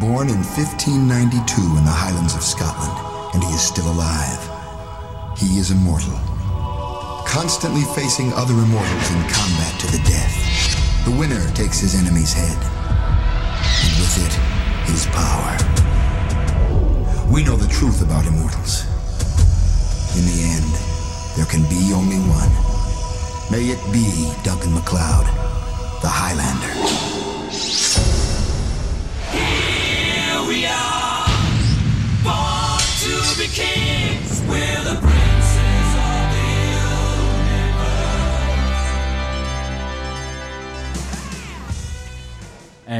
Born in 1592 in the Highlands of Scotland, and he is still alive. He is immortal, constantly facing other immortals in combat to the death. The winner takes his enemy's head, and with it, his power. We know the truth about immortals. In the end, there can be only one. May it be Duncan MacLeod, the Highlander.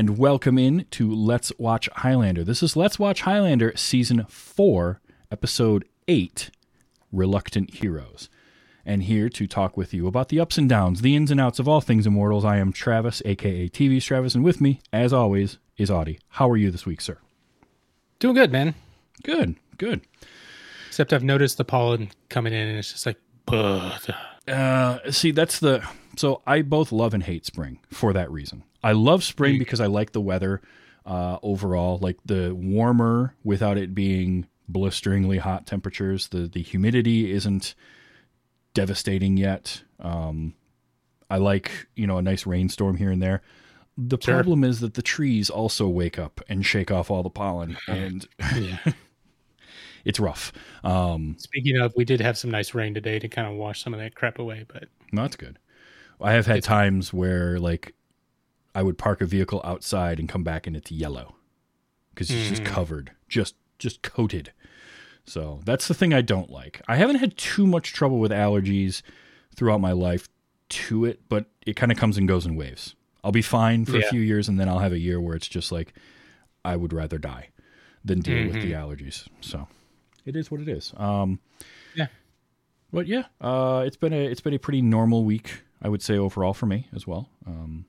And welcome in to Let's Watch Highlander. This is Let's Watch Highlander Season 4, Episode 8 Reluctant Heroes. And here to talk with you about the ups and downs, the ins and outs of all things Immortals, I am Travis, aka TV Travis, and with me, as always, is Audie. How are you this week, sir? Doing good, man. Good, good. Except I've noticed the pollen coming in, and it's just like, "Ugh." Uh, see, that's the so I both love and hate spring for that reason. I love spring because I like the weather uh, overall, like the warmer without it being blisteringly hot temperatures. The the humidity isn't devastating yet. Um, I like you know a nice rainstorm here and there. The Sure. problem is that the trees also wake up and shake off all the pollen, and yeah. It's rough. Um, Speaking of, we did have some nice rain today to kind of wash some of that crap away, but No, That's good. I have had times where like I would park a vehicle outside and come back and it's yellow because it's just covered, just just coated. So that's the thing I don't like. I haven't had too much trouble with allergies throughout my life to it, but it kind of comes and goes in waves. I'll be fine for a few years and then I'll have a year where it's just like I would rather die than deal with the allergies. So it is what it is. Um, Yeah. But yeah, uh, it's been a it's been a pretty normal week, I would say overall for me as well. Um,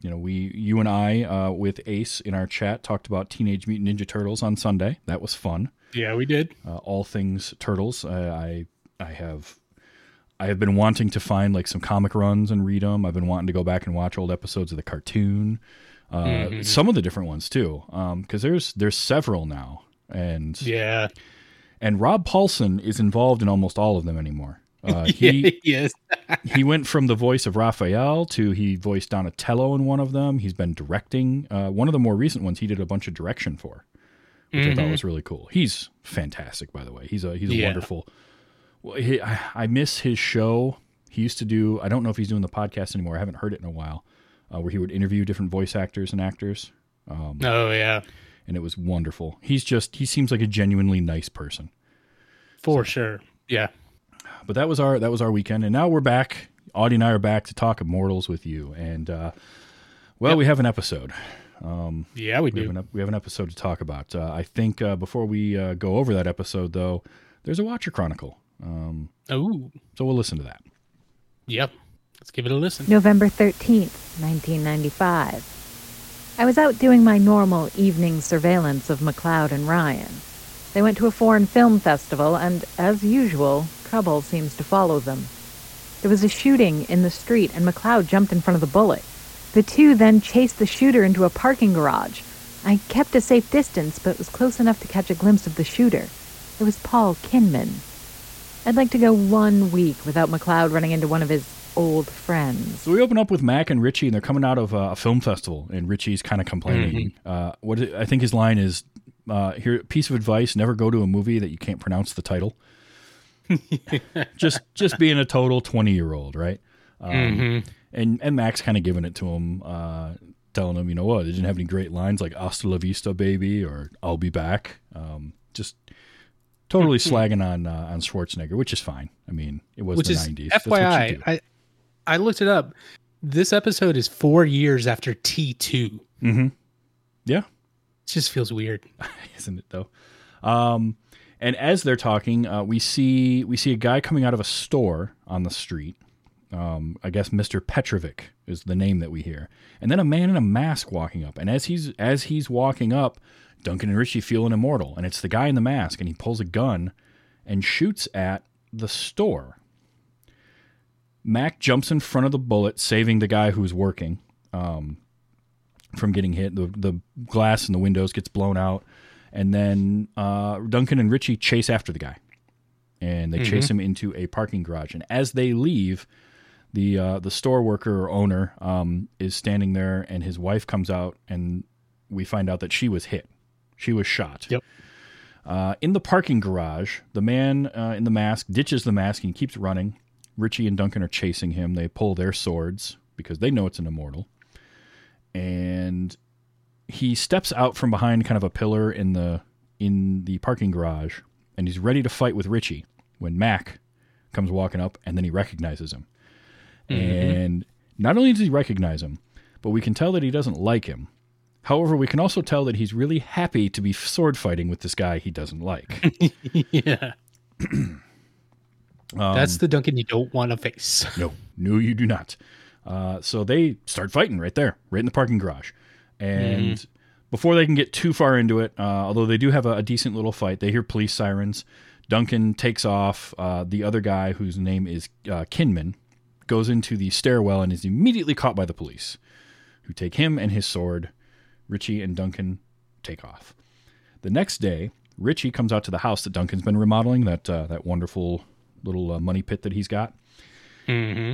you know, we you and I uh, with Ace in our chat talked about Teenage Mutant Ninja Turtles on Sunday. That was fun. yeah, we did. Uh, all things turtles. I, I I have I have been wanting to find like some comic runs and read them. I've been wanting to go back and watch old episodes of the cartoon. Uh, Some of the different ones too, because there's there's several now, and Yeah. And Rob Paulsen is involved in almost all of them anymore. Uh, he yes. he went from the voice of Raphael to he voiced Donatello in one of them. He's been directing uh, one of the more recent ones. He did a bunch of direction for, which I thought was really cool. He's fantastic, by the way. He's a he's a Yeah. wonderful. Well, he, I, I miss his show. He used to do. I don't know if he's doing the podcast anymore. I haven't heard it in a while. Uh, where he would interview different voice actors and actors, Oh, yeah. And it was wonderful. He's just he seems like a genuinely nice person. For sure. Yeah. but that was our that was our weekend and now we're back audie and i are back to talk immortals with you and uh well we have an episode Um, Yeah, we we have do. an, we have an episode to talk about uh, i think uh, before we uh, go over that episode though there's a watcher chronicle um Oh, so we'll listen to that yep. Let's give it a listen. November 13th, 1995. I was out doing my normal evening surveillance of MacLeod and Ryan. They went to a foreign film festival, and as usual, trouble seems to follow them. There was a shooting in the street, and MacLeod jumped in front of the bullet. The two then chased the shooter into a parking garage. I kept a safe distance, but was close enough to catch a glimpse of the shooter. It was Paul Kinman. I'd like to go one week without MacLeod running into one of his old friends. so we open up with mac and richie and they're coming out of uh, a film festival and richie's kind of complaining uh what i think his line is uh here piece of advice never go to a movie that you can't pronounce the title. Just just being a total 20 year old right? Um, and and max kind of giving it to him uh telling him you know what? They didn't have any great lines like hasta la vista baby or i'll be back um just totally slagging on uh, on schwarzenegger which is fine. I mean it was Which the is 90s That's what you FYI. do. I I looked it up. This episode is four years after T two. yeah It just feels weird. isn't it though? Um, and as they're talking, uh, we see we see a guy coming out of a store on the street. Um, I guess Mister Petrovic is the name that we hear, and then a man in a mask walking up. And as he's as he's walking up, Duncan and Richie feel an immortal, and it's the guy in the mask, and he pulls a gun and shoots at the store. Mac jumps in front of the bullet, saving the guy who's working. Um, from getting hit. The the glass in the windows gets blown out, and then uh, Duncan and Richie chase after the guy, and they chase him into a parking garage. And as they leave, the uh, the store worker or owner um, is standing there, and his wife comes out, and we find out that she was hit. She was shot. Yep. Uh, in the parking garage, the man uh, in the mask ditches the mask and keeps running. Richie and Duncan are chasing him. They pull their swords because they know it's an immortal. And he steps out from behind kind of a pillar in the in the parking garage and he's ready to fight with Richie when Mac comes walking up and then he recognizes him. Mm-hmm. And not only does he recognize him, but we can tell that he doesn't like him. However, we can also tell that he's really happy to be sword fighting with this guy he doesn't like. yeah. That's the Duncan you don't want to face. No, no, you do not. Uh, so they start fighting right there, right in the parking garage. And before they can get too far into it, uh, although they do have a, a decent little fight, they hear police sirens. Duncan takes off. Uh, the other guy, whose name is uh, Kinman, goes into the stairwell and is immediately caught by the police, who take him and his sword. Richie and Duncan take off. The next day, Richie comes out to the house that Duncan's been remodeling, that uh, that wonderful little uh, money pit that he's got.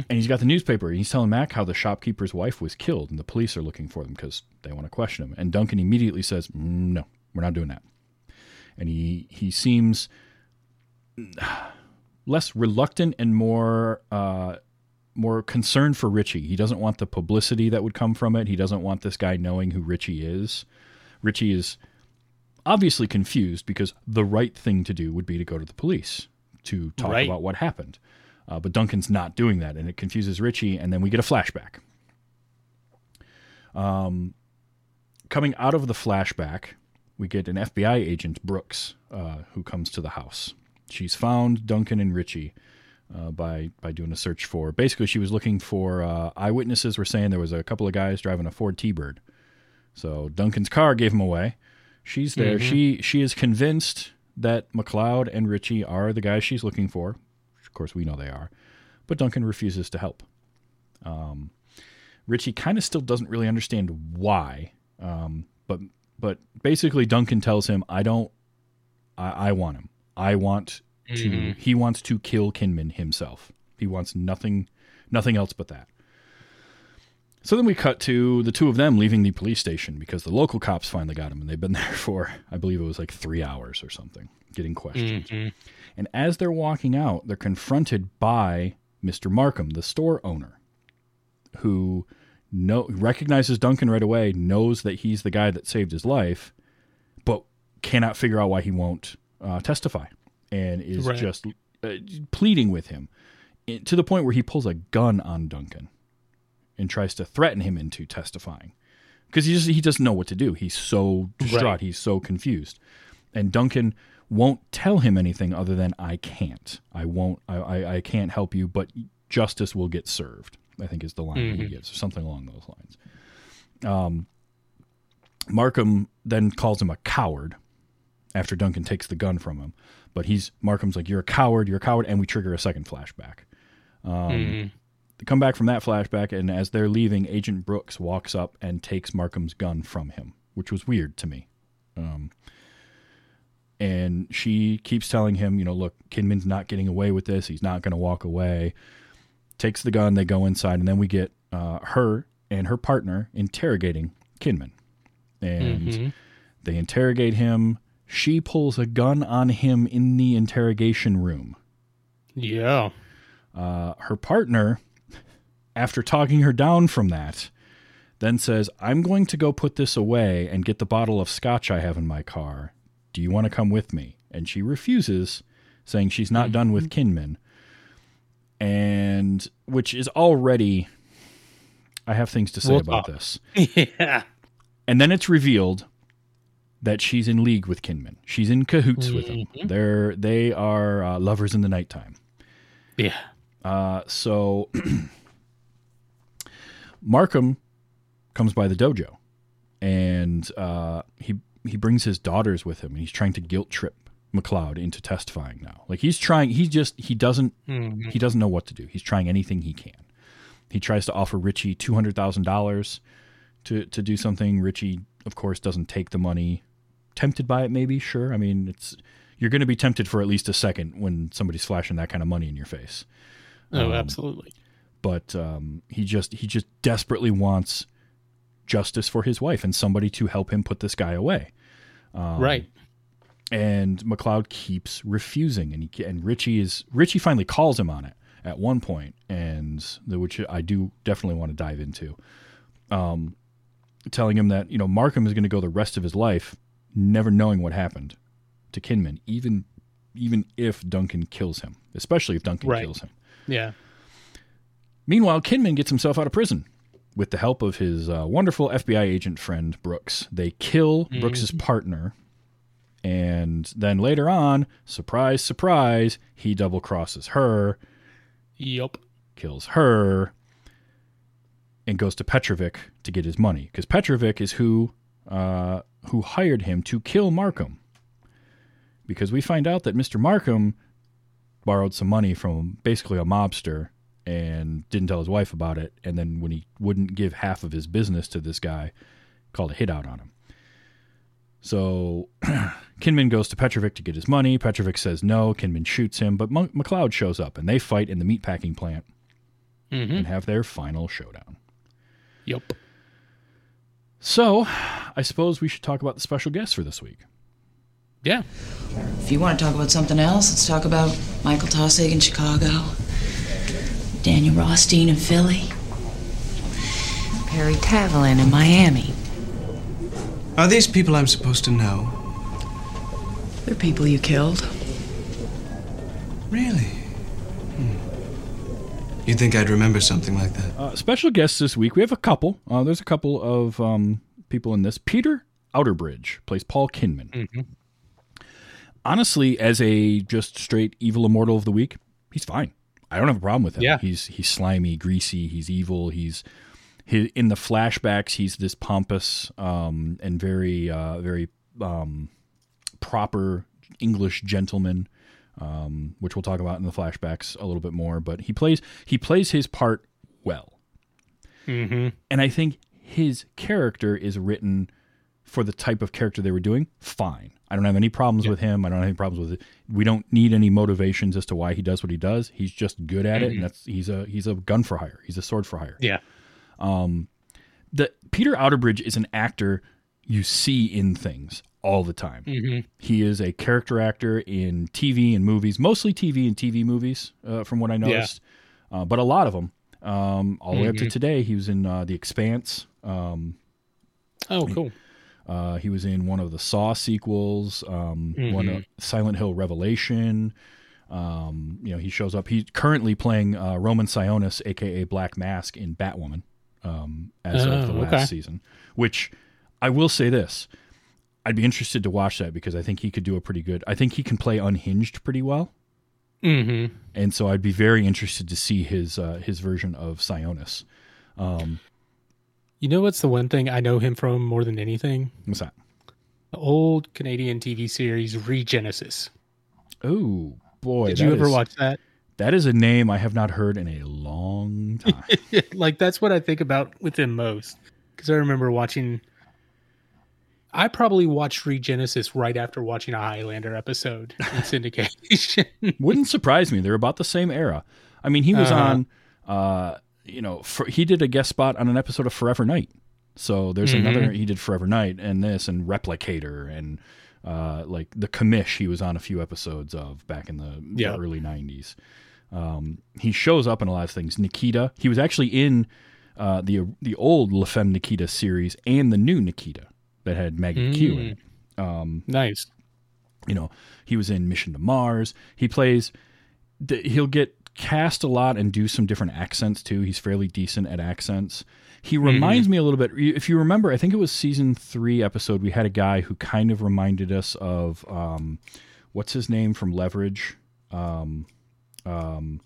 And he's got the newspaper. And he's telling Mac how the shopkeeper's wife was killed, and the police are looking for them because they want to question him. And Duncan immediately says, "Mm, "No, we're not doing that." And he he seems less reluctant and more uh, more concerned for Richie. He doesn't want the publicity that would come from it. He doesn't want this guy knowing who Richie is. Richie is obviously confused because the right thing to do would be to go to the police to talk Right. about what happened. Uh, but Duncan's not doing that, and it confuses Richie. And then we get a flashback. Um, coming out of the flashback, we get an FBI agent, Brooks, uh, who comes to the house. She's found Duncan and Richie uh, by by doing a search for. Basically, she was looking for uh, eyewitnesses. Were saying there was a couple of guys driving a Ford T-Bird. So Duncan's car gave him away. She's there. She she is convinced that MacLeod and Richie are the guys she's looking for. Of course, we know they are, but Duncan refuses to help. Um, Richie kind of still doesn't really understand why, um, but but basically Duncan tells him, "I don't. I, I want him. I want to. He wants to kill Kinman himself. He wants nothing, nothing else but that." So then we cut to the two of them leaving the police station because the local cops finally got him, and they've been there for, I believe it was like three hours or something, getting questioned. And as they're walking out, they're confronted by Mr. Markham, the store owner, who know, recognizes Duncan right away, knows that he's the guy that saved his life, but cannot figure out why he won't uh, testify and is Right. just uh, pleading with him eh, to the point where he pulls a gun on Duncan and tries to threaten him into testifying because he just he doesn't know what to do. He's so distraught. Right. He's so confused, and Duncan won't tell him anything other than "I can't. I won't. I I, I can't help you, but justice will get served." I think is the line that he gives, or something along those lines. Um, Markham then calls him a coward after Duncan takes the gun from him, but he's Markham's like, "You're a coward. You're a coward," and we trigger a second flashback. Um, They come back from that flashback, and as they're leaving, Agent Brooks walks up and takes Markham's gun from him, which was weird to me. Um, and she keeps telling him, you know, look, Kinman's not getting away with this. He's not going to walk away. Takes the gun. They go inside, and then we get uh, her and her partner interrogating Kinman, and they interrogate him. She pulls a gun on him in the interrogation room Yeah. uh, her partner, after talking her down from that, then says, I'm going to go put this away and get the bottle of scotch I have in my car. Do you want to come with me? And she refuses, saying she's not done with Kinman. And which is already, I have things to say We'll about talk. this. yeah. And then it's revealed that she's in league with Kinman. She's in cahoots with him. They're they are uh, lovers in the nighttime. Yeah. Uh, so Markham comes by the dojo, and uh, he he brings his daughters with him, and he's trying to guilt trip MacLeod into testifying now. Like he's trying, he just he doesn't he doesn't know what to do. He's trying anything he can. He tries to offer Richie two hundred thousand dollars to to do something. Richie, of course, doesn't take the money. Tempted by it, maybe. Sure. I mean, it's you're going to be tempted for at least a second when somebody's flashing that kind of money in your face. Oh, Um, absolutely. But um, he just he just desperately wants justice for his wife and somebody to help him put this guy away. Um, right. and MacLeod keeps refusing, and he and Richie is Richie finally calls him on it at one point, and the, which I do definitely want to dive into, um, telling him that you know Markham is going to go the rest of his life never knowing what happened to Kinman, even even if Duncan kills him, especially if Duncan Right. kills him. Yeah. Meanwhile, Kinman gets himself out of prison with the help of his uh, wonderful FBI agent friend Brooks. They kill Brooks's partner, and then later on, surprise, surprise, he double crosses her, Yep. kills her, and goes to Petrovic to get his money because Petrovic is who uh, who hired him to kill Markham. Because we find out that Mr. Markham borrowed some money from basically a mobster and didn't tell his wife about it, and then when he wouldn't give half of his business to this guy, called a hit out on him. So Kinman goes to Petrovic to get his money. Petrovic says no. Kinman shoots him, but Mon- MacLeod shows up and they fight in the meatpacking plant Mm-hmm. and have their final showdown. Yup. So, I suppose we should talk about the special guest for this week. Yeah. If you want to talk about something else, let's talk about Michael Tossig in Chicago, Daniel Rothstein in Philly, Perry Tavelin in Miami. Are these people I'm supposed to know? They're people you killed. Really? Hmm. You'd think I'd remember something like that. Uh, special guests this week, we have a couple. Uh, there's a couple of um, people in this. Peter Outerbridge plays Paul Kinman. Honestly, as a just straight evil immortal of the week, he's fine. I don't have a problem with him. Yeah. He's he's slimy, greasy. He's evil. He's he, in the flashbacks. He's this pompous um, and very uh, very um, proper English gentleman, um, which we'll talk about in the flashbacks a little bit more. But he plays he plays his part well, Mm-hmm. and I think his character is written for the type of character they were doing. Fine, I don't have any problems with him. I don't have any problems with it. We don't need any motivations as to why he does what he does. He's just good at it, and that's he's a he's a gun for hire. He's a sword for hire. Yeah. the Peter Outerbridge is an actor you see in things all the time. Mm-hmm. He is a character actor in TV and movies, mostly TV and TV movies, uh, from what I noticed, uh, but a lot of them. Um, all the way up to today, he was in uh, The Expanse. Um, Oh, cool. Uh, he was in one of the Saw sequels, um, one Mm-hmm. of Silent Hill Revelation. Um, you know, he shows up. He's currently playing uh, Roman Sionis, aka Black Mask, in Batwoman um, as of the Oh, last okay. season. Which I will say this: I'd be interested to watch that because I think he could do a pretty good. I think he can play unhinged pretty well, Mm-hmm. and so I'd be very interested to see his uh, his version of Sionis. You know what's the one thing I know him from more than anything? What's that? The old Canadian TV series Regenesis. Oh boy! Did you ever is- watch that? That is a name I have not heard in a long time. like that's what I think about with him most. Because I remember watching. I probably watched Regenesis right after watching a Highlander episode in syndication. Wouldn't surprise me. They're about the same era. I mean, he was Uh-huh. on, uh, you know, for, he did a guest spot on an episode of Forever Knight. So there's Mm-hmm. another he did Forever Knight and this and Replicator and uh, like the Commish. He was on a few episodes of back in the, the early '90s. Um, he shows up in a lot of things. Nikita. He was actually in uh, the the old La Femme Nikita series and the new Nikita that had Maggie Q in it nice. you know he was in mission to mars he plays he'll get cast a lot and do some different accents too he's fairly decent at accents he reminds me a little bit if you remember i think it was season three episode we had a guy who kind of reminded us of um, what's his name from leverage um, um,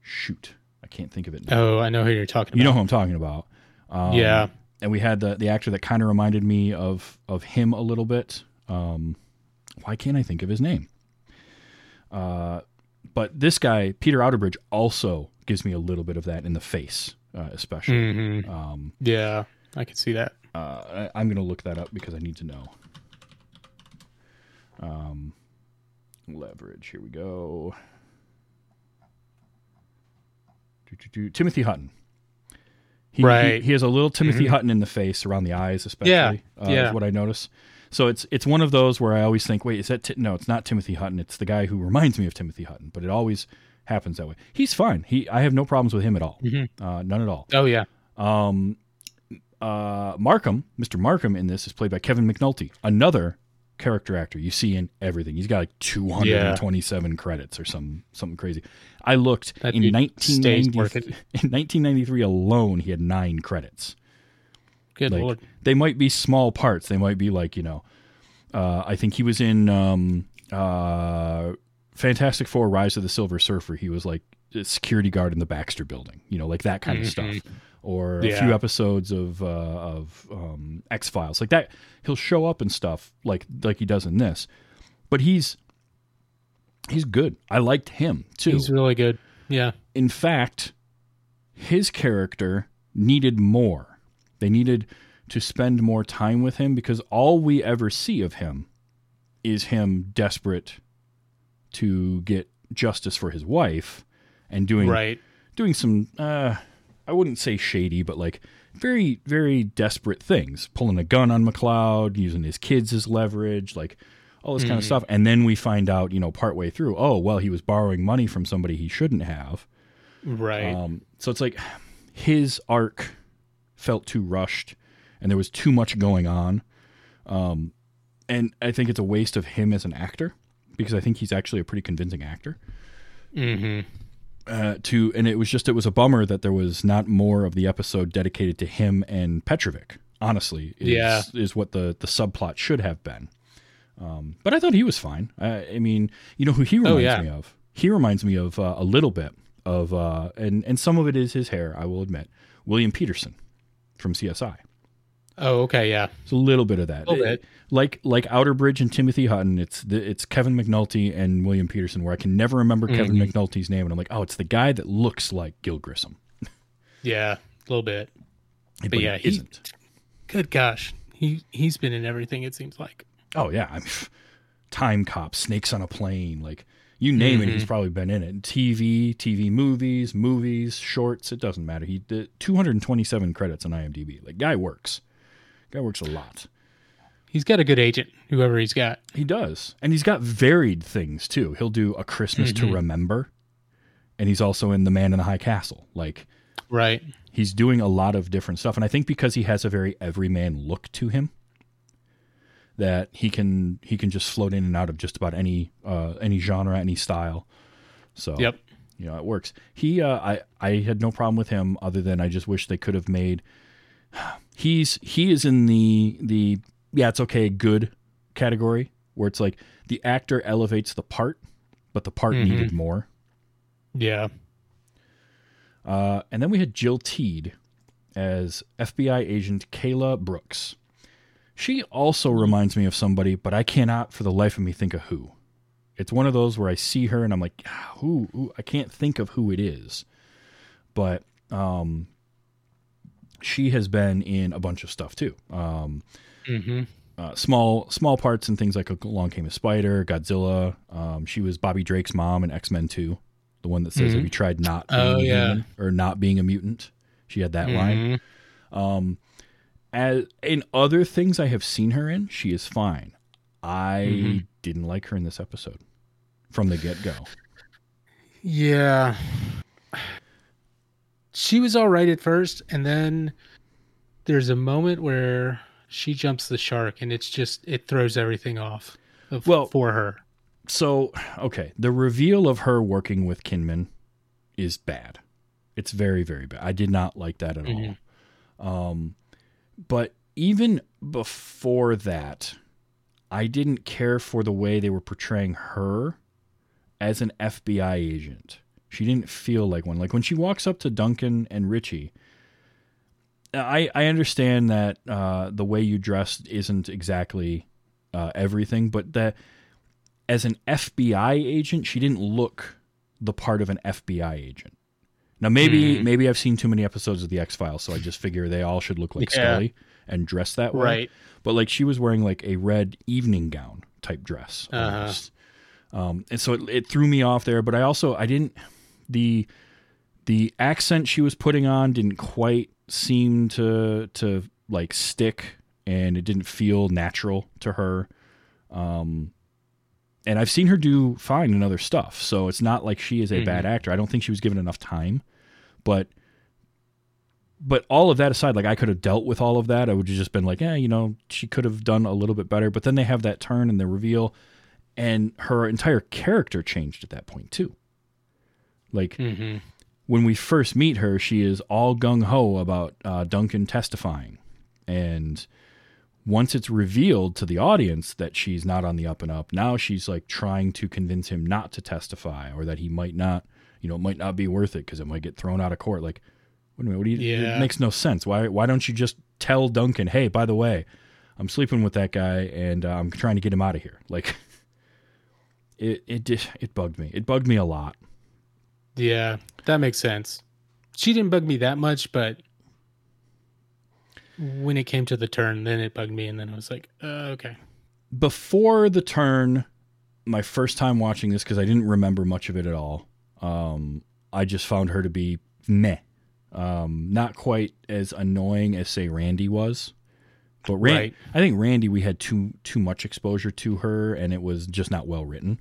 shoot i can't think of it now. Oh, I know who you're talking about. you know who i'm talking about um, yeah. and we had the the actor that kind of reminded me of of him a little bit. Um, why can't I think of his name? Uh, but this guy, Peter Outerbridge, also gives me a little bit of that in the face, uh, especially. hmm Um, Yeah. I could see that. Uh, I, I'm going to look that up because I need to know. Um, leverage. Here we go. Do-do-do. Timothy Hutton. He, Right. He, he has a little Timothy Hutton in the face, around the eyes, especially. Yeah, Uh, yeah. Is what I notice. So it's it's one of those where I always think, wait, is that Ti- no? It's not Timothy Hutton. It's the guy who reminds me of Timothy Hutton, but it always happens that way. He's fine. He I have no problems with him at all. Uh, none at all. Oh yeah. Um, uh, Markham, Mr. Markham in this is played by Kevin McNulty, another character actor you see in everything. He's got like 227 credits or some something crazy. I looked That in 1990, in 1993 alone, he had nine credits. Good Like lord. they might be small parts. They might be like you know, uh, I think he was in um, uh, Fantastic Four: Rise of the Silver Surfer. He was like a security guard in the Baxter Building. You know, like that kind of stuff. Or a few episodes of uh, of um, X Files, like that. He'll show up and stuff like like he does in this, but he's he's good. I liked him too He's really good. Yeah. in fact, his character needed more. They needed to spend more time with him because all we ever see of him is him desperate to get justice for his wife and doing Right. doing some uh I wouldn't say shady, but like very, very desperate things. Pulling a gun on MacLeod, using his kids as leverage, like all this kind of stuff. And then we find out, you know, partway through, oh well, he was borrowing money from somebody he shouldn't have. Right. Um, so it's like his arc felt too rushed, and there was too much going on. Um, and I think it's a waste of him as an actor because I think he's actually a pretty convincing actor. mm-hmm. Uh, to and it was just it was a bummer that there was not more of the episode dedicated to him and Petrovic. Honestly, is, Yeah. is what the the subplot should have been. Um, but I thought he was fine. I, I mean, you know who he reminds Oh, yeah. me of? He reminds me of uh, a little bit of, uh, and and some of it is his hair. I will admit, William Petersen from CSI. Oh, okay. Yeah. It's a little bit of that. Little bit. Like like Outerbridge and Timothy Hutton, it's the, it's Kevin McNulty and William Petersen, where I can never remember Kevin Mm-hmm. McNulty's name, and I'm like, oh, it's the guy that looks like Gil Grissom, Yeah. A little bit. but, But yeah, he isn't. Good gosh. He he's been in everything. It seems like. Oh yeah, I mean, Timecop, Snakes on a Plane, like you name it, he's Mm-hmm. probably been in it. TV, TV movies, movies, shorts, it doesn't matter. He did 227 credits on IMDb. Like guy works. Guy works a lot. He's got a good agent. Whoever he's got. He does. And he's got varied things too. He'll do A Christmas Mm-hmm. to Remember. And he's also in The Man in the High Castle. Like Right. he's doing a lot of different stuff. And I think because he has a very everyman look to him, that he can he can just float in and out of just about any uh, any genre, any style. So Yep. you know it works. He uh, I I had no problem with him other than I just wish they could have made. He's he is in the the yeah it's okay good category where it's like the actor elevates the part, but the part needed more. Yeah. Uh, and then we had Jill Teed as FBI agent Kayla Brooks. She also reminds me of somebody, but I cannot for the life of me think of who. It's one of those where I see her and I'm like, "Ah, who, who? I can't think of who it is. But um, she has been in a bunch of stuff too. Um, Mm-hmm. uh, small small parts and things like Along Came a Spider, Godzilla. Um, she was Bobby Drake's mom in X Men Two, the one that says, "Have you tried not being Oh, a yeah. human or not being a mutant?" She had that line. Mhm. Um, as in other things I have seen her in, she is fine. I Mm-hmm. didn't like her in this episode from the get go. Yeah. She was all right at first, and then there's a moment where she jumps the shark, and it's just it throws everything off. Of, Well- for her, So, okay, the reveal of her working with Kinman is bad. It's very, very bad. I did not like that at all. Um, but even before that, I didn't care for the way they were portraying her as an FBI agent. She didn't feel like one. Like when she walks up to Duncan and Richie, I I understand that uh, the way you dress isn't exactly uh, everything, but that as an FBI agent, she didn't look the part of an FBI agent. Now maybe maybe I've seen too many episodes of the X Files, so I just figure they all should look like Yeah. Scully and dress that way. Right. But like she was wearing like a red evening gown type dress. Uh-huh. Um, and so it, it threw me off there. But I also I didn't the the accent she was putting on didn't quite seem to to like stick, and it didn't feel natural to her. Um, and I've seen her do fine in other stuff, so it's not like she is a bad mm-hmm. actor. I don't think she was given enough time, but but all of that aside, like I could have dealt with all of that. I would have just been like, yeah, you know, she could have done a little bit better. But then they have that turn and the reveal, and her entire character changed at that point too. Like mm-hmm. when we first meet her, she is all gung ho about uh, Duncan testifying, and once it's revealed to the audience that she's not on the up and up, now she's like trying to convince him not to testify or that he might not, you know, it might not be worth it because it might get thrown out of court. Like, wait a minute, what do you? Yeah. It makes no sense. Why? Why don't you just tell Duncan, hey, by the way, I'm sleeping with that guy and uh, I'm trying to get him out of here. Like, it it it bugged me. It bugged me a lot. Yeah, that makes sense. She didn't bug me that much, but when it came to the turn, then it bugged me, and then I was like, uh, okay. before the turn, my first time watching this because I didn't remember much of it at all. Um, I just found her to be meh, um, not quite as annoying as say Randy was. But Right. I think Randy, we had too too much exposure to her, and it was just not well written.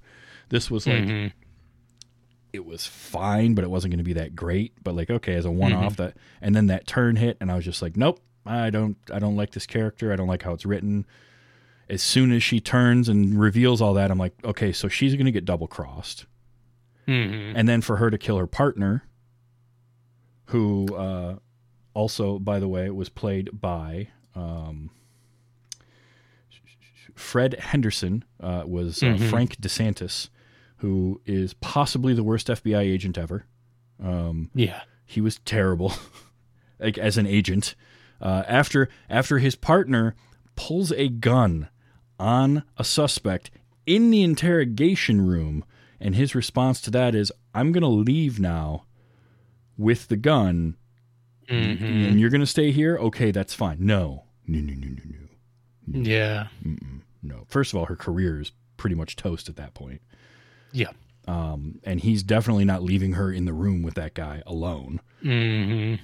This was like it was fine, but it wasn't going to be that great. But like, okay, as a one off, that and then that turn hit, and I was just like, nope, I don't, I don't like this character. I don't like how it's written. As soon as she turns and reveals all that, I'm like, okay, so she's going to get double crossed, and then for her to kill her partner, who uh, also, by the way, was played by. Um, Fred Henderson uh, was uh, Frank DeSantis, who is possibly the worst FBI agent ever. Yeah. He was terrible, like as an agent. Uh, after after his partner pulls a gun on a suspect in the interrogation room, and his response to that is, "I'm going to leave now with the gun, and you're going to stay here. Okay, that's fine. No, no, no, no, no, no." Yeah. No. First of all, her career is pretty much toast at that point. Yeah. Um, and he's definitely not leaving her in the room with that guy alone. hmm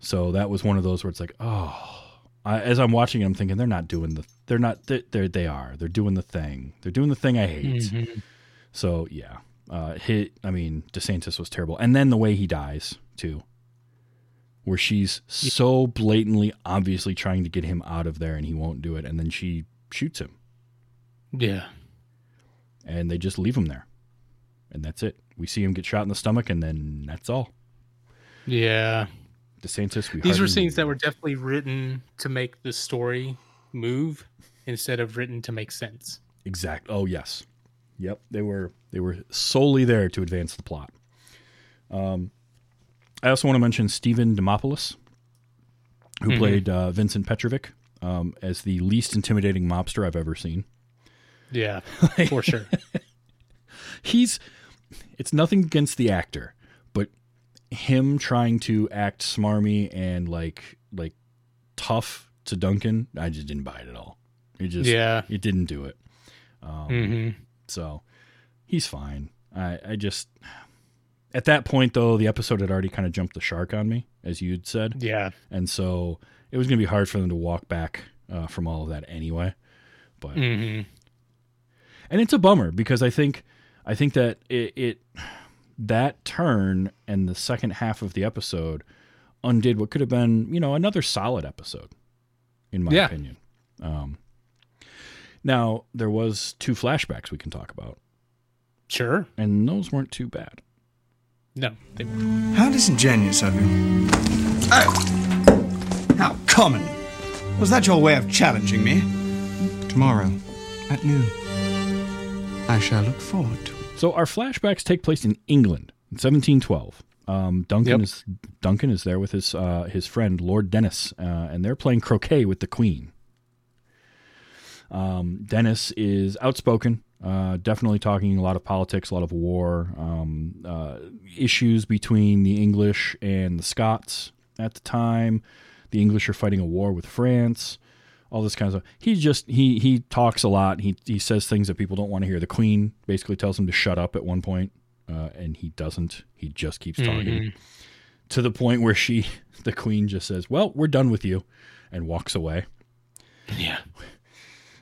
So that was one of those where it's like, oh. I, as I'm watching, it, I'm thinking they're not doing the. They're not. They're, they're they are. They're doing the thing. They're doing the thing I hate. So yeah, uh, hit. I mean, DeSantis was terrible, and then the way he dies too, where she's so blatantly, obviously trying to get him out of there, and he won't do it, and then she shoots him. Yeah. and they just leave him there. And that's it. We see him get shot in the stomach, and then that's all. Yeah. DeSantis, we These were scenes that were definitely written to make the story move instead of written to make sense. exact. Oh yes, yep. They were they were solely there to advance the plot. Um, I also want to mention Stephen Demopoulos, who played uh, Vincent Petrovic um, as the least intimidating mobster I've ever seen. Yeah, for sure. he's it's nothing against the actor, him trying to act smarmy and like like tough to Duncan, I just didn't buy it at all. It just Yeah. it didn't do it. Um, hmm So he's fine. I I just at that point though, the episode had already kind of jumped the shark on me, as you'd said, Yeah. and so it was gonna be hard for them to walk back uh, from all of that anyway. But hmm and it's a bummer because I think I think that it, it that turn and the second half of the episode undid what could have been you know another solid episode in my Yeah. opinion. Um, now there was two flashbacks we can talk about, Sure. and those weren't too bad. No. They, weren't. How disingenuous of you. Oh! How common. Was that your way of challenging me? Tomorrow, at noon. I shall look forward to it. So our flashbacks take place in England in 1712. Um, Duncan Yep. is Duncan is there with his uh, his friend Lord Dennis, uh, and they're playing croquet with the Queen. Um, Dennis is outspoken Uh, definitely talking a lot of politics, a lot of war, um, uh, issues between the English and the Scots at the time. The English are fighting a war with France. All this kind of stuff. He just he he talks a lot. He he says things that people don't want to hear. The Queen basically tells him to shut up at one point, uh, and he doesn't. He just keeps talking to the point where she, the Queen, just says, "Well, we're done with you," and walks away. Yeah.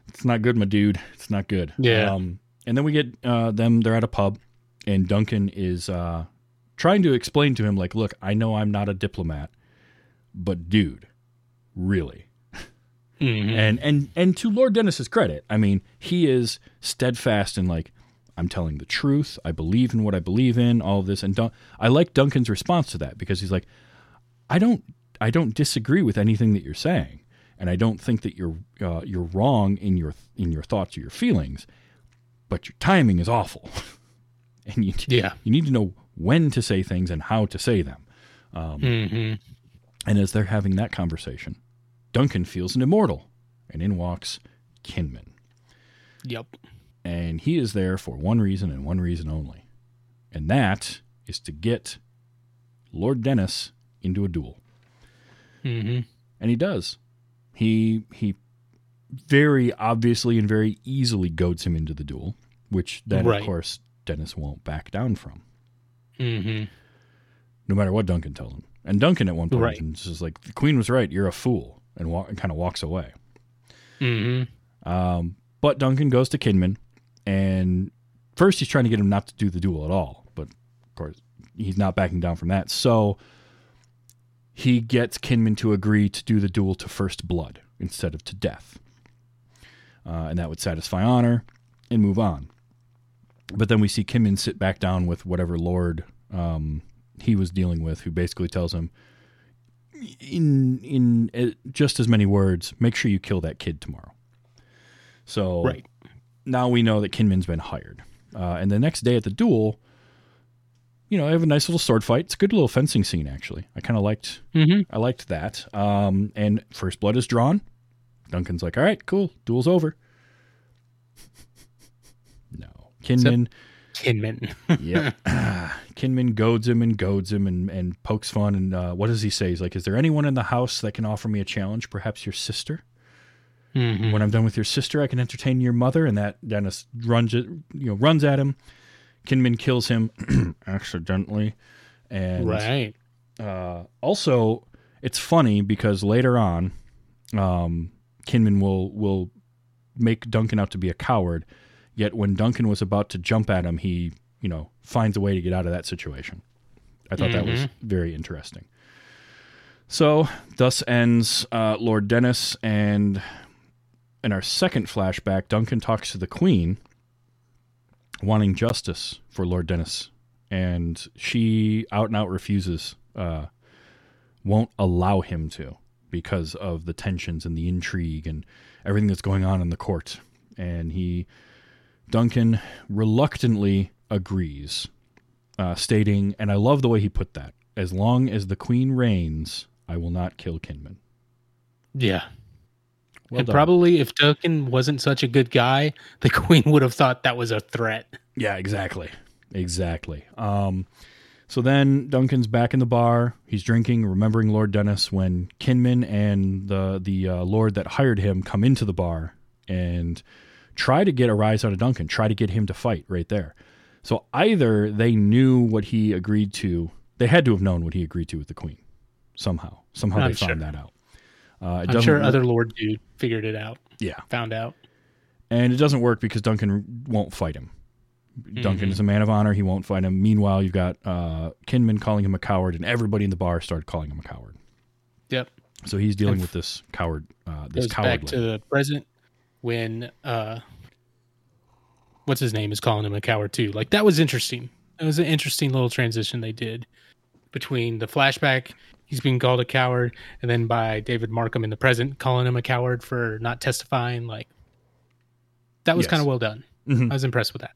It's not good, my dude. It's not good. Yeah. Um, and then we get uh, them. They're at a pub, and Duncan is uh, trying to explain to him, like, "Look, I know I'm not a diplomat, but dude, really." And and and to Lord Dennis's credit, I mean, he is steadfast in like, I'm telling the truth. I believe in what I believe in. All of this, and Dun- I like Duncan's response to that because he's like, I don't I don't disagree with anything that you're saying, and I don't think that you're uh, you're wrong in your in your thoughts or your feelings, but your timing is awful, and you Yeah. you need to know when to say things and how to say them. Um, And as they're having that conversation, Duncan feels an immortal, and in walks Kinman, Yep. and he is there for one reason and one reason only, and that is to get Lord Dennis into a duel hmm and he does. He he very obviously and very easily goads him into the duel, which then Right. of course Dennis won't back down from, hmm no matter what Duncan tells him. And Duncan at one point Right. is like, "The Queen was right. You're a fool," and, and kind of walks away. hmm Um, but Duncan goes to Kinman, and first he's trying to get him not to do the duel at all, but of course he's not backing down from that. So he gets Kinman to agree to do the duel to first blood instead of to death, uh, and that would satisfy honor and move on. But then we see Kinman sit back down with whatever lord um, he was dealing with, who basically tells him, in in uh, just as many words, make sure you kill that kid tomorrow. So Right. now we know that Kinman's been hired. Uh, and the next day at the duel, you know, I have a nice little sword fight. It's a good little fencing scene, actually. I kind of liked. Mhm. I liked that. Um, and first blood is drawn. Duncan's like, "All right, cool. Duel's over." no, Kinman. Kinman. Yep. Kinman goads him and goads him and, and pokes fun. And uh, what does he say? He's like, Is there anyone in the house that can offer me a challenge? Perhaps your sister? Mhm. When I'm done with your sister, I can entertain your mother. And that Dennis runs, it- you know, runs at him. Kinman kills him accidentally. And right. uh, also, it's funny because later on, um, Kinman will will make Duncan out to be a coward. Yet when Duncan was about to jump at him, he you know finds a way to get out of that situation. I thought that was very interesting. So thus ends uh, Lord Dennis, and in our second flashback, Duncan talks to the Queen, wanting justice for Lord Dennis, and she out and out refuses, uh, won't allow him to because of the tensions and the intrigue and everything that's going on in the court. And he, Duncan, reluctantly agrees, uh, stating, and I love the way he put that: "As long as the Queen reigns, I will not kill Kinman." Yeah. Well and done. probably if Duncan wasn't such a good guy, the queen would have thought that was a threat. Yeah, exactly. Exactly. Um, so then Duncan's back in the bar. He's drinking, remembering Lord Dennis when Kinman and the the uh, Lord that hired him come into the bar and try to get a rise out of Duncan, try to get him to fight right there. So either they knew what he agreed to, they had to have known what he agreed to with the Queen somehow. Somehow I'm they found that out. Uh, I'm sure work- other Lord dude figured it out, yeah, found out. and it doesn't work because Duncan won't fight him. Mm-hmm. Duncan is a man of honor. He won't fight him. Meanwhile, you've got uh, Kinman calling him a coward, and everybody in the bar started calling him a coward. Yep. So he's dealing And with this coward, uh, this Goes back coward. to the present when uh what's his name is calling him a coward too. Like that was interesting. It was an interesting little transition they did between the flashback, he's being called a coward, and then by David Markham in the present calling him a coward for not testifying. Like that was Yes. kind of well done. Mhm. I was impressed with that.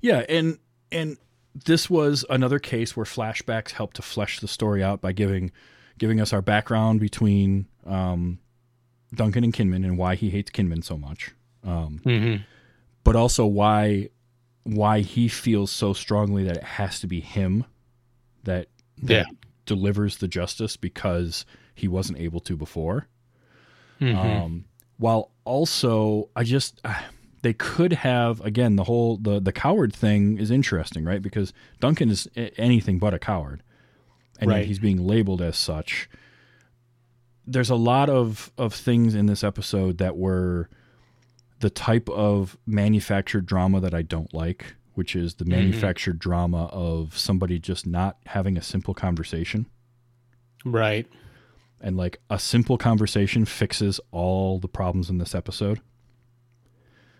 Yeah, and and this was another case where flashbacks helped to flesh the story out by giving giving us our background between um, Duncan and Kinman and why he hates Kinman so much. Um, Mm-hmm. but also why why he feels so strongly that it has to be him that, that Yeah. delivers the justice because he wasn't able to before. Mhm. Um, while also, I just ah, they could have again the whole the the coward thing is interesting, right? Because Duncan is anything but a coward, and yet Right. he's being labeled as such. There's a lot of of things in this episode that were the type of manufactured drama that I don't like, which is the manufactured drama of somebody just not having a simple conversation. Right. and like a simple conversation fixes all the problems in this episode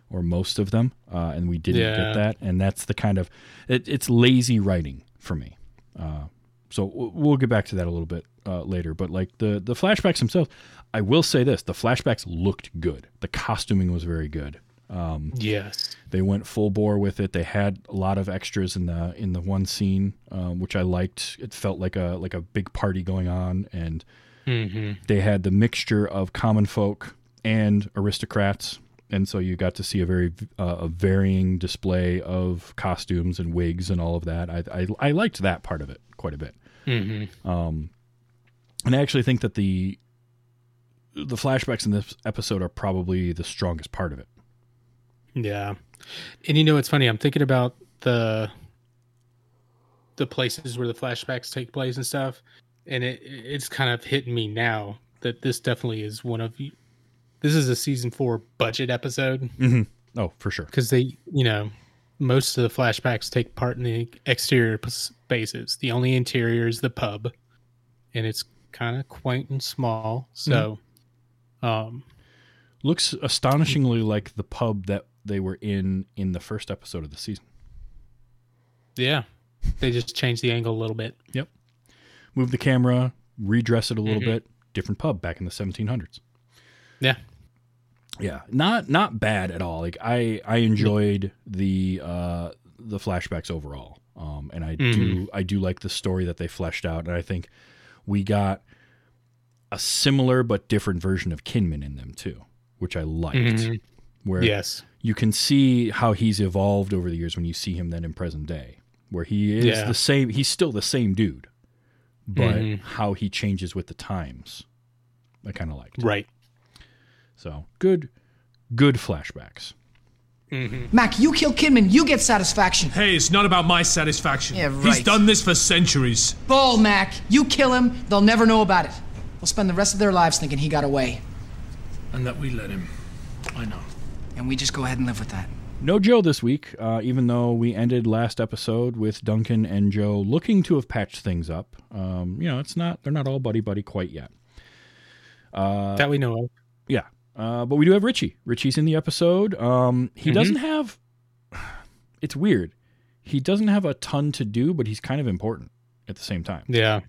or most of them uh, and we didn't Yeah. get that. And that's the kind of it, it's lazy writing for me. Uh, so we'll get back to that a little bit uh, later but like the the flashbacks themselves i will say this the flashbacks looked good the costuming was very good Yes. they went full bore with it. They had a lot of extras in the in the one scene, um, which I liked. It felt like a like a big party going on, and hmm they had the mixture of common folk and aristocrats, and so you got to see a very uh, a varying display of costumes and wigs and all of that. I I, I liked that part of it quite a bit, hmm and I actually think that the the flashbacks in this episode are probably the strongest part of it. Yeah. And you know it's funny? I'm thinking about the the places where the flashbacks take place and stuff, and it it's kind of hitting me now that this definitely is one of. This is a season four budget episode Mm-hmm. Oh, for sure. because they, you know, most of the flashbacks take part in the exterior spaces. The only interior is the pub, and it's kind of quaint and small. So, um, looks astonishingly like the pub that they were in in the first episode of the season. yeah, they just changed the angle a little bit. Yep. Move the camera, redress it a little Mhm. bit. Different pub back in the 1700s. Yeah. Yeah, not not bad at all. Like I I enjoyed the uh the flashbacks overall. Um and I do I do like the story that they fleshed out and I think we got a similar but different version of Kinman in them too, which I liked. Mhm. Where Yes. you can see how he's evolved over the years when you see him then in present day where he is Yeah. the same he's still the same dude but Mhm. how he changes with the times i kind of liked Right. so good good flashbacks Mac, you kill Kinman, you get satisfaction. Hey, it's not about my satisfaction. Yeah, He's done this for centuries. Ball, Mac. You kill him, they'll never know about it. They'll spend the rest of their lives thinking he got away. And that we let him. I know. And we just go ahead and live with that. no joe this week uh, even though we ended last episode with duncan and joe looking to have patched things up um, you know it's not they're not all buddy buddy quite yet that we know of. Uh, but we do have Richie. Richie's in the episode. Um, he doesn't have. It's weird. He doesn't have a ton to do, but he's kind of important at the same time. Yeah.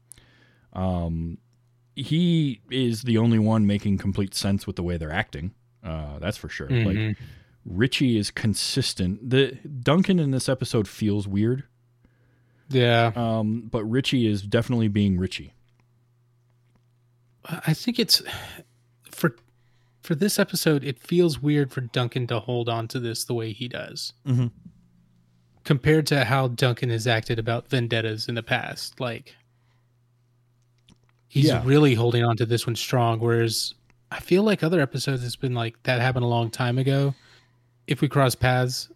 Um, He is the only one making complete sense with the way they're acting. Uh, that's for sure. Like Richie is consistent. The Duncan in this episode feels weird, Yeah. um, but Richie is definitely being Richie. I think it's for this episode. It feels weird for Duncan to hold on to this the way he does, Mhm. compared to how Duncan has acted about vendettas in the past. Like he's Yeah. really holding on to this one strong, whereas I feel like other episodes it's been like that happened a long time ago. If we cross paths,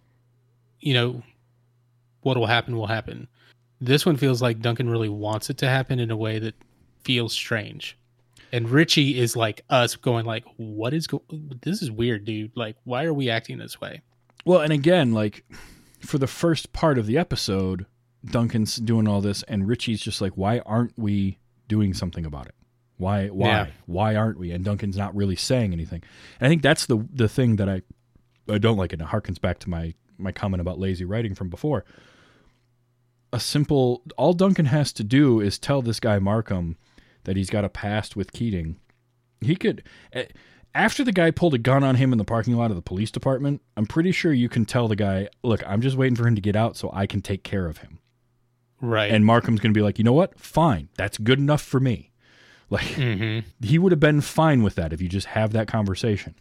you know, what will happen will happen. This one feels like Duncan really wants it to happen in a way that feels strange. And Richie is like us going like, what is go- this is weird, dude. Like, why are we acting this way? Well, and again, like for the first part of the episode, Duncan's doing all this, and Richie's just like, "Why aren't we doing something about it? Why? Why? Yeah. Why aren't we?" And Duncan's not really saying anything. And I think that's the the thing that I I don't like. It, it harkens back to my my comment about lazy writing from before. A simple all Duncan has to do is tell this guy Markham that he's got a past with Keating. He could. eh, After the guy pulled a gun on him in the parking lot of the police department, I'm pretty sure you can tell the guy, look, I'm just waiting for him to get out so I can take care of him. Right. And Markham's going to be like, you know what? Fine. That's good enough for me. Like, he would have been fine with that if you just have that conversation.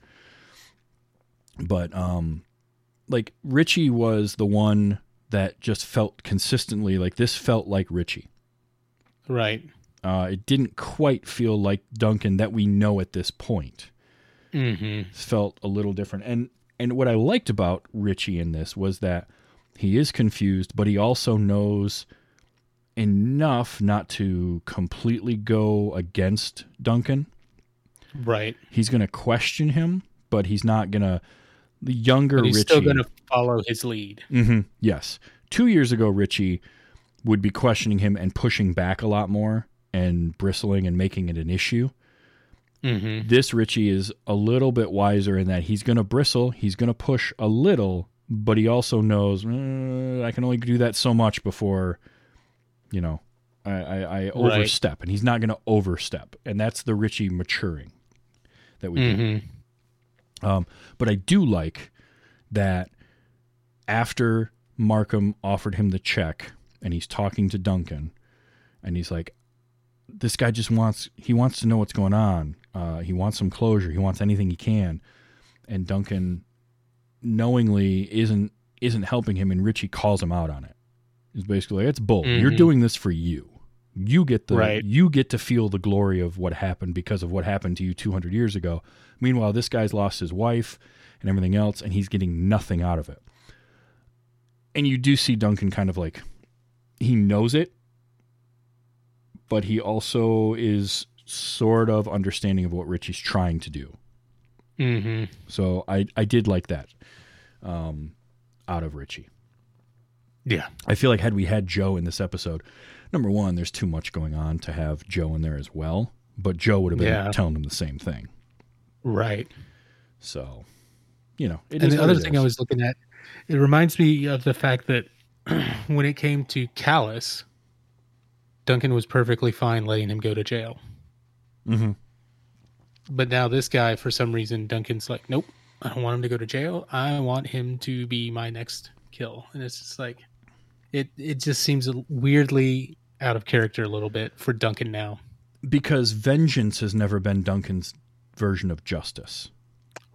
But, um, like Richie was the one that just felt consistently like this felt like Richie. Right. Uh, it didn't quite feel like Duncan that we know at this point. Mm-hmm. Felt a little different, and and what I liked about Richie in this was that he is confused, but he also knows enough not to completely go against Duncan. Right. He's going to question him, but he's not going to. The younger But he's Richie, still going to follow his lead. hmm Yes. Two years ago, Richie would be questioning him and pushing back a lot more and bristling and making it an issue. Mm-hmm. This Richie is a little bit wiser in that he's going to bristle, he's going to push a little, but he also knows "Uh, I can only do that so much before, you know, I, I, I overstep, and he's not going to overstep, and that's the Richie maturing that we do. Mm-hmm. Um, but I do like that after Markham offered him the check and he's talking to Duncan and he's like, this guy just wants, he wants to know what's going on. Uh, he wants some closure. He wants anything he can. And Duncan knowingly isn't, isn't helping him. And Richie calls him out on it. He's basically like, it's bull. You're Mhm. doing this for you. You get the Right. you get to feel the glory of what happened because of what happened to you 200 years ago. Meanwhile, this guy's lost his wife and everything else, and he's getting nothing out of it. And you do see Duncan kind of like he knows it, but he also is sort of understanding of what Richie's trying to do. Mm-hmm. So I I did like that um, out of Richie. Yeah. I feel like had we had Joe in this episode, number one, there's too much going on to have Joe in there as well. But Joe would have been Yeah. telling him the same thing. Right. So, you know, it and is the other it thing I was looking at, it reminds me of the fact that when it came to Kalas, Duncan was perfectly fine letting him go to jail. Mhm. But now this guy, for some reason, Duncan's like, nope, I don't want him to go to jail. I want him to be my next kill. And it's just like, it it just seems weirdly out of character a little bit for Duncan now. because vengeance has never been Duncan's version of justice.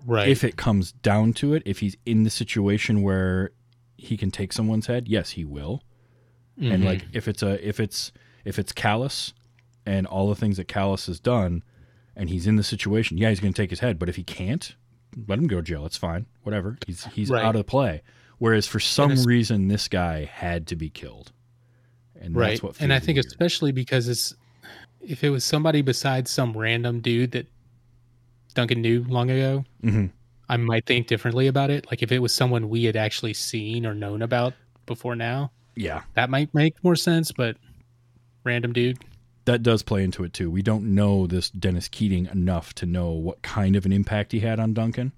Right. If it comes down to it, if he's in the situation where he can take someone's head, yes, he will. And Mhm. like if it's a if it's if it's Kalas and all the things that Kalas has done and he's in the situation, yeah, he's going to take his head, but if he can't, let him go to jail. It's fine. Whatever. He's he's Right. out of play. Whereas for some reason this guy had to be killed. And right that's what and i think weird. especially because it's if it was somebody besides some random dude that duncan knew long ago Mhm. i might think differently about it like if it was someone we had actually seen or known about before now Yeah. that might make more sense but random dude that does play into it too. We don't know this Dennis Keating enough to know what kind of an impact he had on Duncan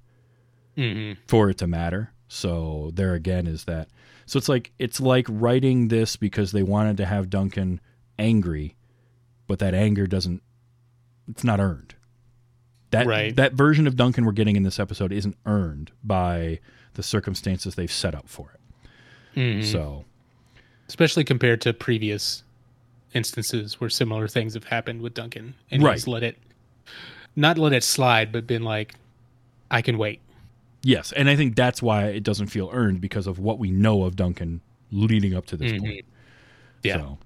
mm-hmm. for it to matter. So there again is that. So it's like it's like writing this because they wanted to have Duncan angry, but that anger doesn't. It's not earned. That Right. that version of Duncan we're getting in this episode isn't earned by the circumstances they've set up for it. Mhm. So especially compared to previous instances where similar things have happened with duncan and Right. he's let it not let it slide but been like i can wait Yes, and I think that's why it doesn't feel earned because of what we know of Duncan leading up to this Mhm. point. Yeah. So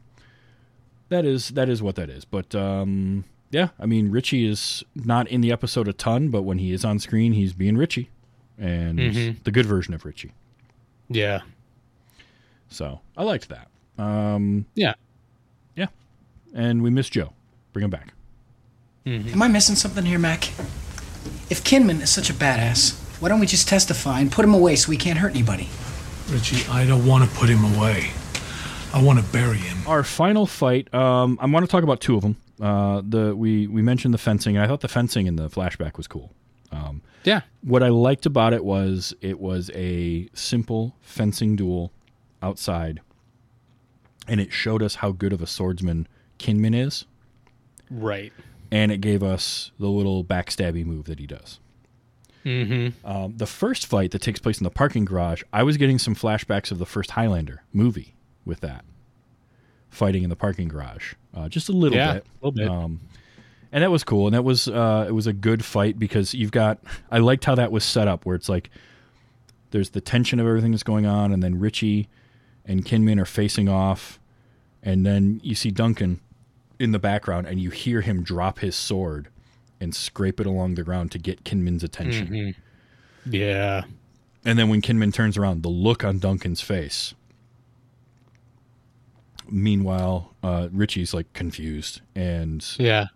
that is that is what that is. But um yeah, I mean Richie is not in the episode a ton, but when he is on screen, he's being Richie. And Mhm. the good version of Richie. yeah So I liked that. Um yeah. And we miss Joe. Bring him back. Am I missing something here, Mac? If Kinman is such a badass, why don't we just testify and put him away so he can't hurt anybody? Richie, I don't want to put him away. I want to bury him. Our final fight, um, I want to talk about two of them. Uh, the we we mentioned the fencing, and I thought the fencing in the flashback was cool. Um, yeah what I liked about it was it was a simple fencing duel outside, and it showed us how good of a swordsman Kinman is, right. And it gave us the little backstabby move that he does. mm-hmm. Um, the first fight that takes place in the parking garage, I was getting some flashbacks of the first Highlander movie with that. Fighting in the parking garage, uh, just a little Yeah, bit, a little bit. Um, and that was cool, and that was uh, it was a good fight because you've got I liked how that was set up, where it's like there's the tension of everything that's going on, and then Richie and Kinman are facing off, and then you see Duncan in the background, and you hear him drop his sword and scrape it along the ground to get Kinman's attention. Mhm. Yeah. And then when Kinman turns around, the look on Duncan's face. Meanwhile, uh, Richie's like confused, and Yeah.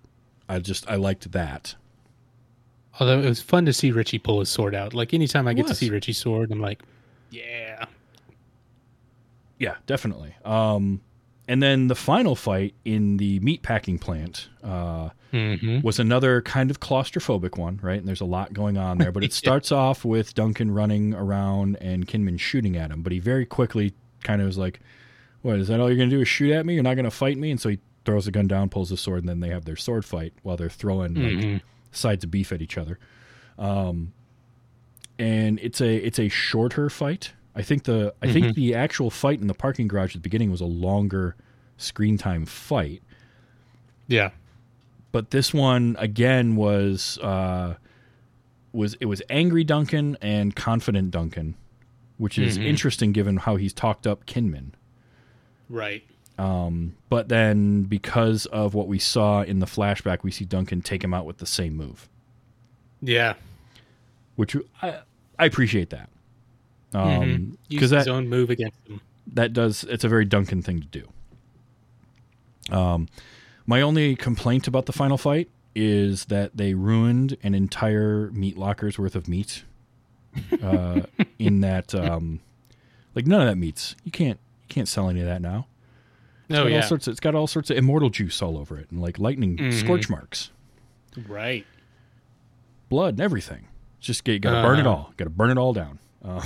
I just I liked that. Although it was fun to see Richie pull his sword out. Like anytime I get to see Richie's sword, I'm like, yeah. Yeah, definitely. Um, and then the final fight in the meat packing plant uh, Mhm. was another kind of claustrophobic one, right? And there's a lot going on there. But it starts off with Duncan running around and Kinman shooting at him. But he very quickly kind of was like, "What is that? All you're gonna do is shoot at me? You're not gonna fight me?" And so he throws the gun down, pulls the sword, and then they have their sword fight while they're throwing like, Mhm. sides of beef at each other. Um, and it's a it's a shorter fight. I think the I think Mhm. the actual fight in the parking garage at the beginning was a longer screen time fight. Yeah. But this one again was uh, was it was angry Duncan and confident Duncan, which is Mhm. interesting given how he's talked up Kinman. Right. Um, but then because of what we saw in the flashback, we see Duncan take him out with the same move. Yeah. which I, I appreciate that. Mhm. Um, Use because his that own move against him. that does it's a very Duncan thing to do. Um, my only complaint about the final fight is that they ruined an entire meat locker's worth of meat. Uh, in that, um, like none of that meats. You can't you can't sell any of that now. It's Oh, got yeah. all sorts. Of, it's got all sorts of immortal juice all over it, and like lightning Mhm. scorch marks, Right. blood, and everything. It's just you got to burn it Uh-huh. all. Got to burn it all down. Uh,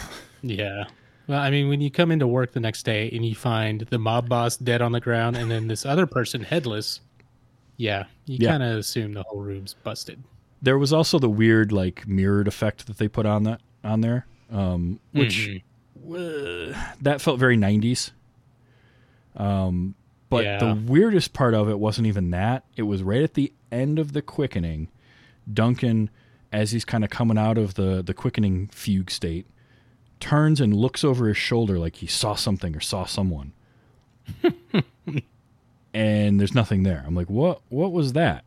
Yeah. Well, I mean, when you come into work the next day and you find the mob boss dead on the ground and then this other person headless, yeah, you Yeah. kind of assume the whole room's busted. There was also the weird like mirrored effect that they put on that on there, um, which Mhm. uh, that felt very '90s. Um, but Yeah. the weirdest part of it wasn't even that; it was right at the end of the quickening. Duncan, as he's kind of coming out of the the quickening fugue state, turns and looks over his shoulder like he saw something or saw someone. and there's nothing there. I'm like, what? What was that?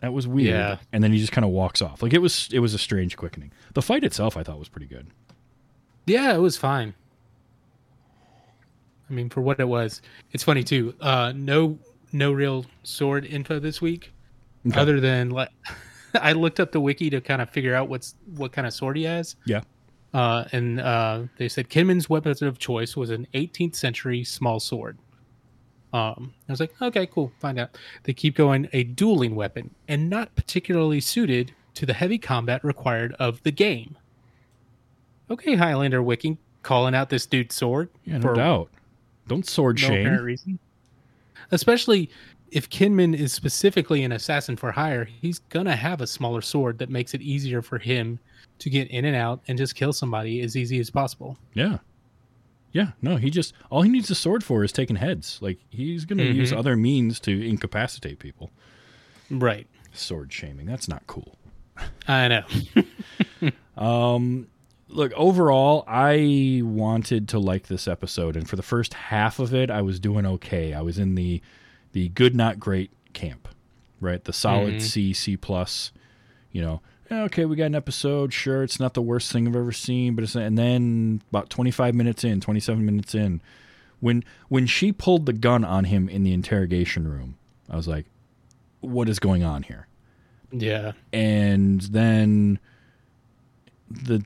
That was weird. Yeah. And then he just kind of walks off. Like it was. It was a strange quickening. The fight itself, I thought, was pretty good. Yeah, it was fine. I mean, for what it was, it's funny too. Uh, no, no real sword info this week, Okay. other than like, I looked up the wiki to kind of figure out what's what kind of sword he has. Yeah. Uh, and uh, they said Kinman's weapon of choice was an 18th century small sword. Um, I was like, okay, cool, find out. They keep going, a dueling weapon, and not particularly suited to the heavy combat required of the game. Okay, Highlander Wiki calling out this dude's sword. Yeah, no doubt. Don't sword no shame. reason. Especially if Kinman is specifically an assassin for hire, he's gonna have a smaller sword that makes it easier for him to get in and out and just kill somebody as easy as possible. Yeah. Yeah, no, he just all he needs a sword for is taking heads. Like he's going to use Mhm. other means to incapacitate people. Right. Sword shaming, that's not cool. I know. Um look, overall, I wanted to like this episode and for the first half of it, I was doing okay. I was in the the good not great camp, right? The solid Mhm. C, C plus, you know. "Yeah, Okay, we got an episode. Sure, it's not the worst thing I've ever seen, but it's and then about 25 minutes in, 27 minutes in, when when she pulled the gun on him in the interrogation room, I was like, what is going on here? yeah. and then the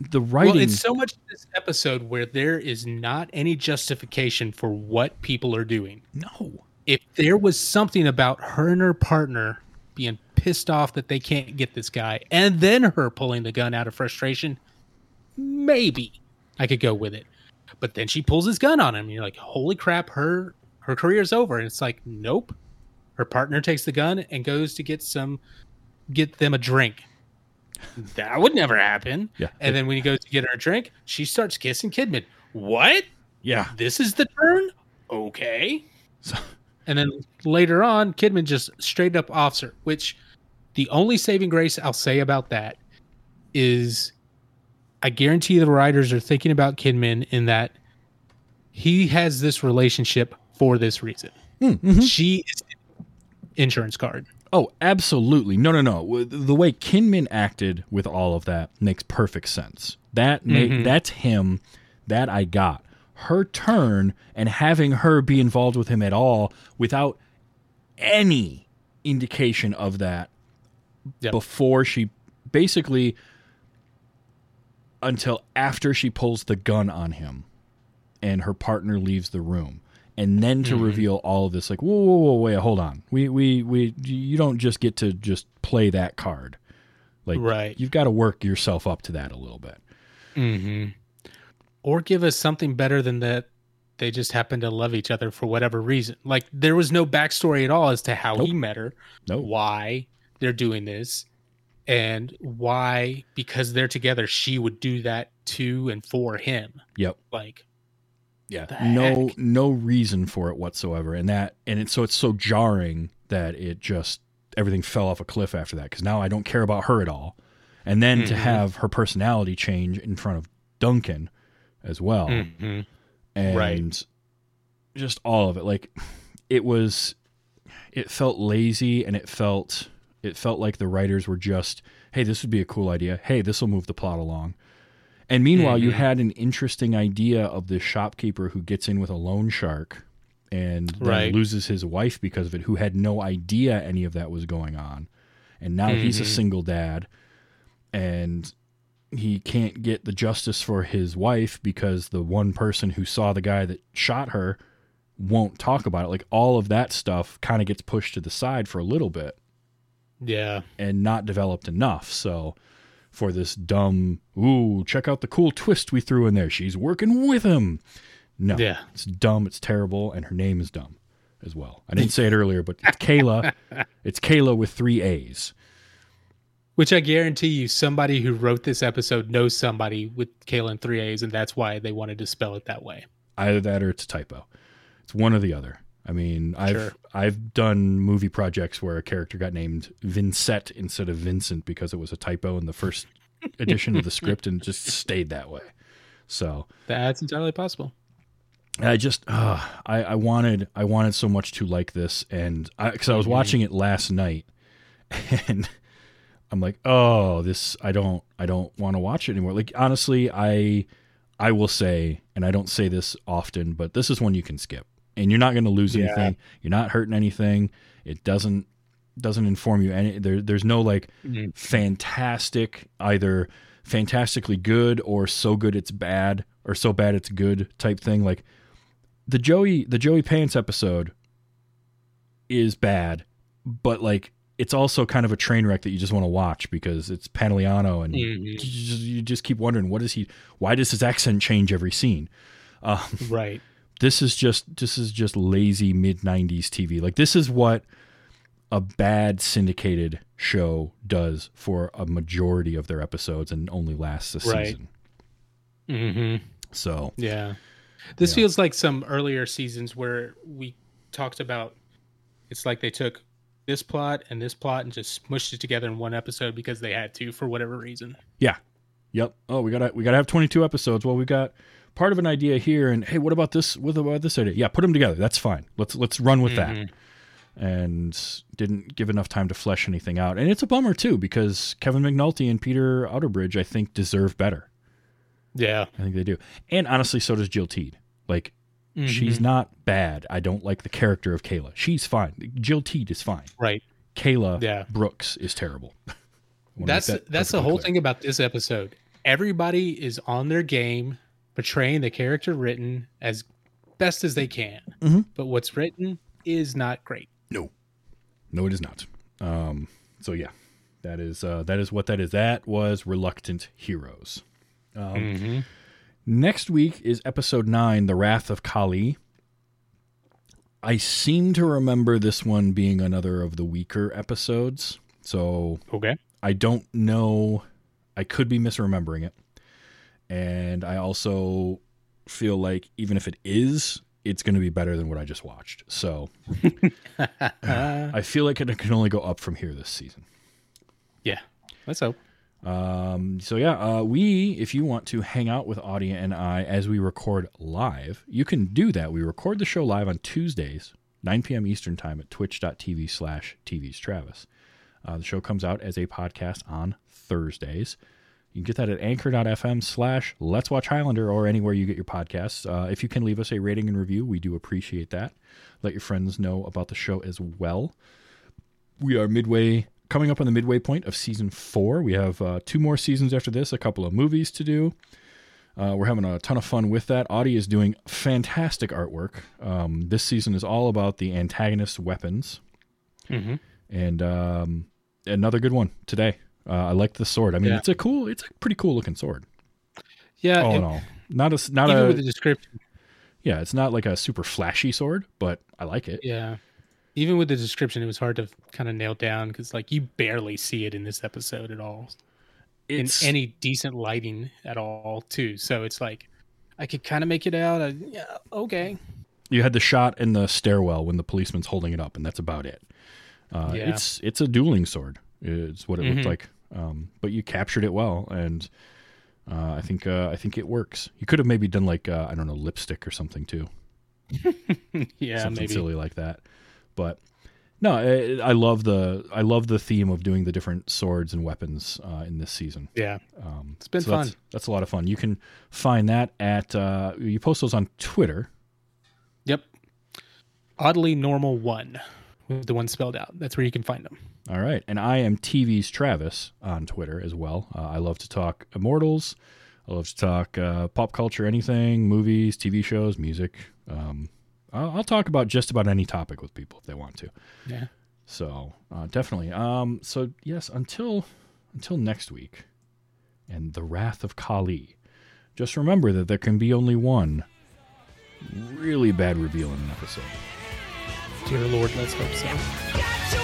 the writing Well, it's so much this episode where there is not any justification for what people are doing. no If there was something about her and her partner being pissed off that they can't get this guy, and then her pulling the gun out of frustration, maybe I could go with it. But then she pulls his gun on him, and you're like, "Holy crap! Her her career's over." And it's like, nope. Her partner takes the gun and goes to get some, get them a drink. That would never happen. Yeah. And then when he goes to get her a drink, she starts kissing Kinman. What? yeah This is the turn? Okay. So- And then later on, Kinman just straight up officer, which the only saving grace I'll say about that is I guarantee the writers are thinking about Kinman in that he has this relationship for this reason. Hmm, mm-hmm. She is insurance card. Oh, absolutely. No, no, no. The way Kinman acted with all of that makes perfect sense. That ma- mm-hmm. that's him. That I got. Her turn and having her be involved with him at all without any indication of that Yep. before she basically until after she pulls the gun on him and her partner leaves the room and then to Mm-hmm. reveal all of this like whoa whoa whoa wait hold on we we we you don't just get to just play that card like Right. you've got to work yourself up to that a little bit Mm-hmm. Or give us something better than that. They just happen to love each other for whatever reason. Like there was no backstory at all as to how he met her, no why they're doing this, and why because they're together she would do that to and for him. yep Like yeah no heck? no reason for it whatsoever and that and it's so it's so jarring that it just everything fell off a cliff after that because now i don't care about her at all and then to Mhm. have her personality change in front of duncan as well mhm. and Right. just all of it like it was it felt lazy and it felt it felt like the writers were just hey this would be a cool idea hey this will move the plot along and meanwhile you Mhm. had an interesting idea of this shopkeeper who gets in with a loan shark and then Right. loses his wife because of it who had no idea any of that was going on and now he's a Mhm. single dad and he can't get the justice for his wife because the one person who saw the guy that shot her won't talk about it. Like all of that stuff kind of gets pushed to the side for a little bit Yeah. and not developed enough. So for this dumb, ooh, check out the cool twist we threw in there. She's working with him. No, Yeah. it's dumb. It's terrible, and her name is dumb as well. I didn't say it earlier, but it's Kayla. It's Kayla with three A's. Which I guarantee you, somebody who wrote this episode knows somebody with Kalen three A's, and that's why they wanted to spell it that way. Either that or it's a typo. It's one or the other. I mean, I've Sure. I've done movie projects where a character got named Vincent instead of Vincent because it was a typo in the first edition of the script and just stayed that way. So That's entirely possible. I just uh, I I wanted I wanted so much to like this and I because I was watching it last night and I'm like oh this I don't I don't want to watch it anymore. Like honestly I I will say and I don't say this often but this is one you can skip and you're not going to lose Yeah. anything. You're not hurting anything. It doesn't doesn't inform you any there there's no like Mhm. fantastic either fantastically good or so good it's bad or so bad it's good type thing like the Joey the Joey Pants episode is bad, but like it's also kind of a train wreck that you just want to watch because it's Pantoliano and Mhm. you, just, you just keep wondering what is he why does his accent change every scene? Um, Right. This is just this is just lazy mid 90s TV. Like this is what a bad syndicated show does for a majority of their episodes and only lasts a Right. season. hmm So, Yeah. This Yeah. feels like some earlier seasons where we talked about it's like they took this plot and this plot and just smushed it together in one episode because they had to for whatever reason. Yeah. Yep. Oh, we gotta we gotta have twenty two episodes. Well, we got part of an idea here, and hey, what about this? What about this idea? Yeah, put them together. That's fine. Let's let's run with that. And didn't give enough time to flesh anything out, and it's a bummer too because Kevin McNulty and Peter Outerbridge, I think, deserve better. Yeah. I think they do, and honestly, so does Jill Teed. Like, she's Mhm. not bad. I don't like the character of Kayla. She's fine. Jill Teed is fine. Right. Kayla Yeah. Brooks is terrible. That's that that's the whole clear. thing about this episode. Everybody is on their game, portraying the character written as best as they can. Mhm. But what's written is not great. No, no, it is not. Um, so yeah, that is uh, that is what that is. That was Reluctant Heroes. Um, Mm-hmm. Next week is episode nine, The Wrath of Kali. I seem to remember this one being another of the weaker episodes, so Okay. I don't know. I could be misremembering it, and I also feel like even if it is, it's going to be better than what I just watched. So I feel like it can only go up from here this season. Yeah. Let's hope. Um, so yeah, uh, we, if you want to hang out with Audia and I as we record live, you can do that. We record the show live on Tuesdays, 9 p.m. Eastern time at twitch.tv slash TV's Travis. Uh, the show comes out as a podcast on Thursdays. You can get that at anchor.fm slash Let's Watch Highlander or anywhere you get your podcasts. Uh, if you can leave us a rating and review, we do appreciate that. Let your friends know about the show as well. We are midway, coming up on the midway point of season four. We have uh, two more seasons after this, a couple of movies to do. Uh, we're having a ton of fun with that. Audie is doing fantastic artwork. Um, this season is all about the antagonist weapons. Mhm. And um, another good one today. Uh, I like the sword. I mean, Yeah. it's a cool, it's a pretty cool looking sword. Yeah, all in all, not a not even a with the description. yeah, it's not like a super flashy sword, but I like it. Yeah. Even with the description, it was hard to kind of nail down because, like, you barely see it in this episode at all, It's- in any decent lighting at all, too. So it's like, I could kind of make it out. I, yeah, okay. You had the shot in the stairwell when the policeman's holding it up, and that's about it. Uh, Yeah. It's it's a dueling sword. It's what it looked Mhm. like, um, but you captured it well, and uh, I think uh, I think it works. You could have maybe done like uh, I don't know lipstick or something too. Yeah, something maybe. silly like that. But no, I, I love the I love the theme of doing the different swords and weapons uh, in this season. Yeah. um, It's been so fun. that's a lot of fun. You can find that at uh, you post those on Twitter. Yep. Oddly normal one with the one spelled out. That's where you can find them. All right, and I am TV's Travis on Twitter as well. Uh, I love to talk Immortals. I love to talk uh, pop culture, anything, movies, TV shows, music. Um, I'll, I'll talk about just about any topic with people if they want to. Yeah. So uh, definitely. Um, so yes, until until next week, and the wrath of Kali. Just remember that there can be only one really bad reveal in an episode. Dear Lord, let's hope so.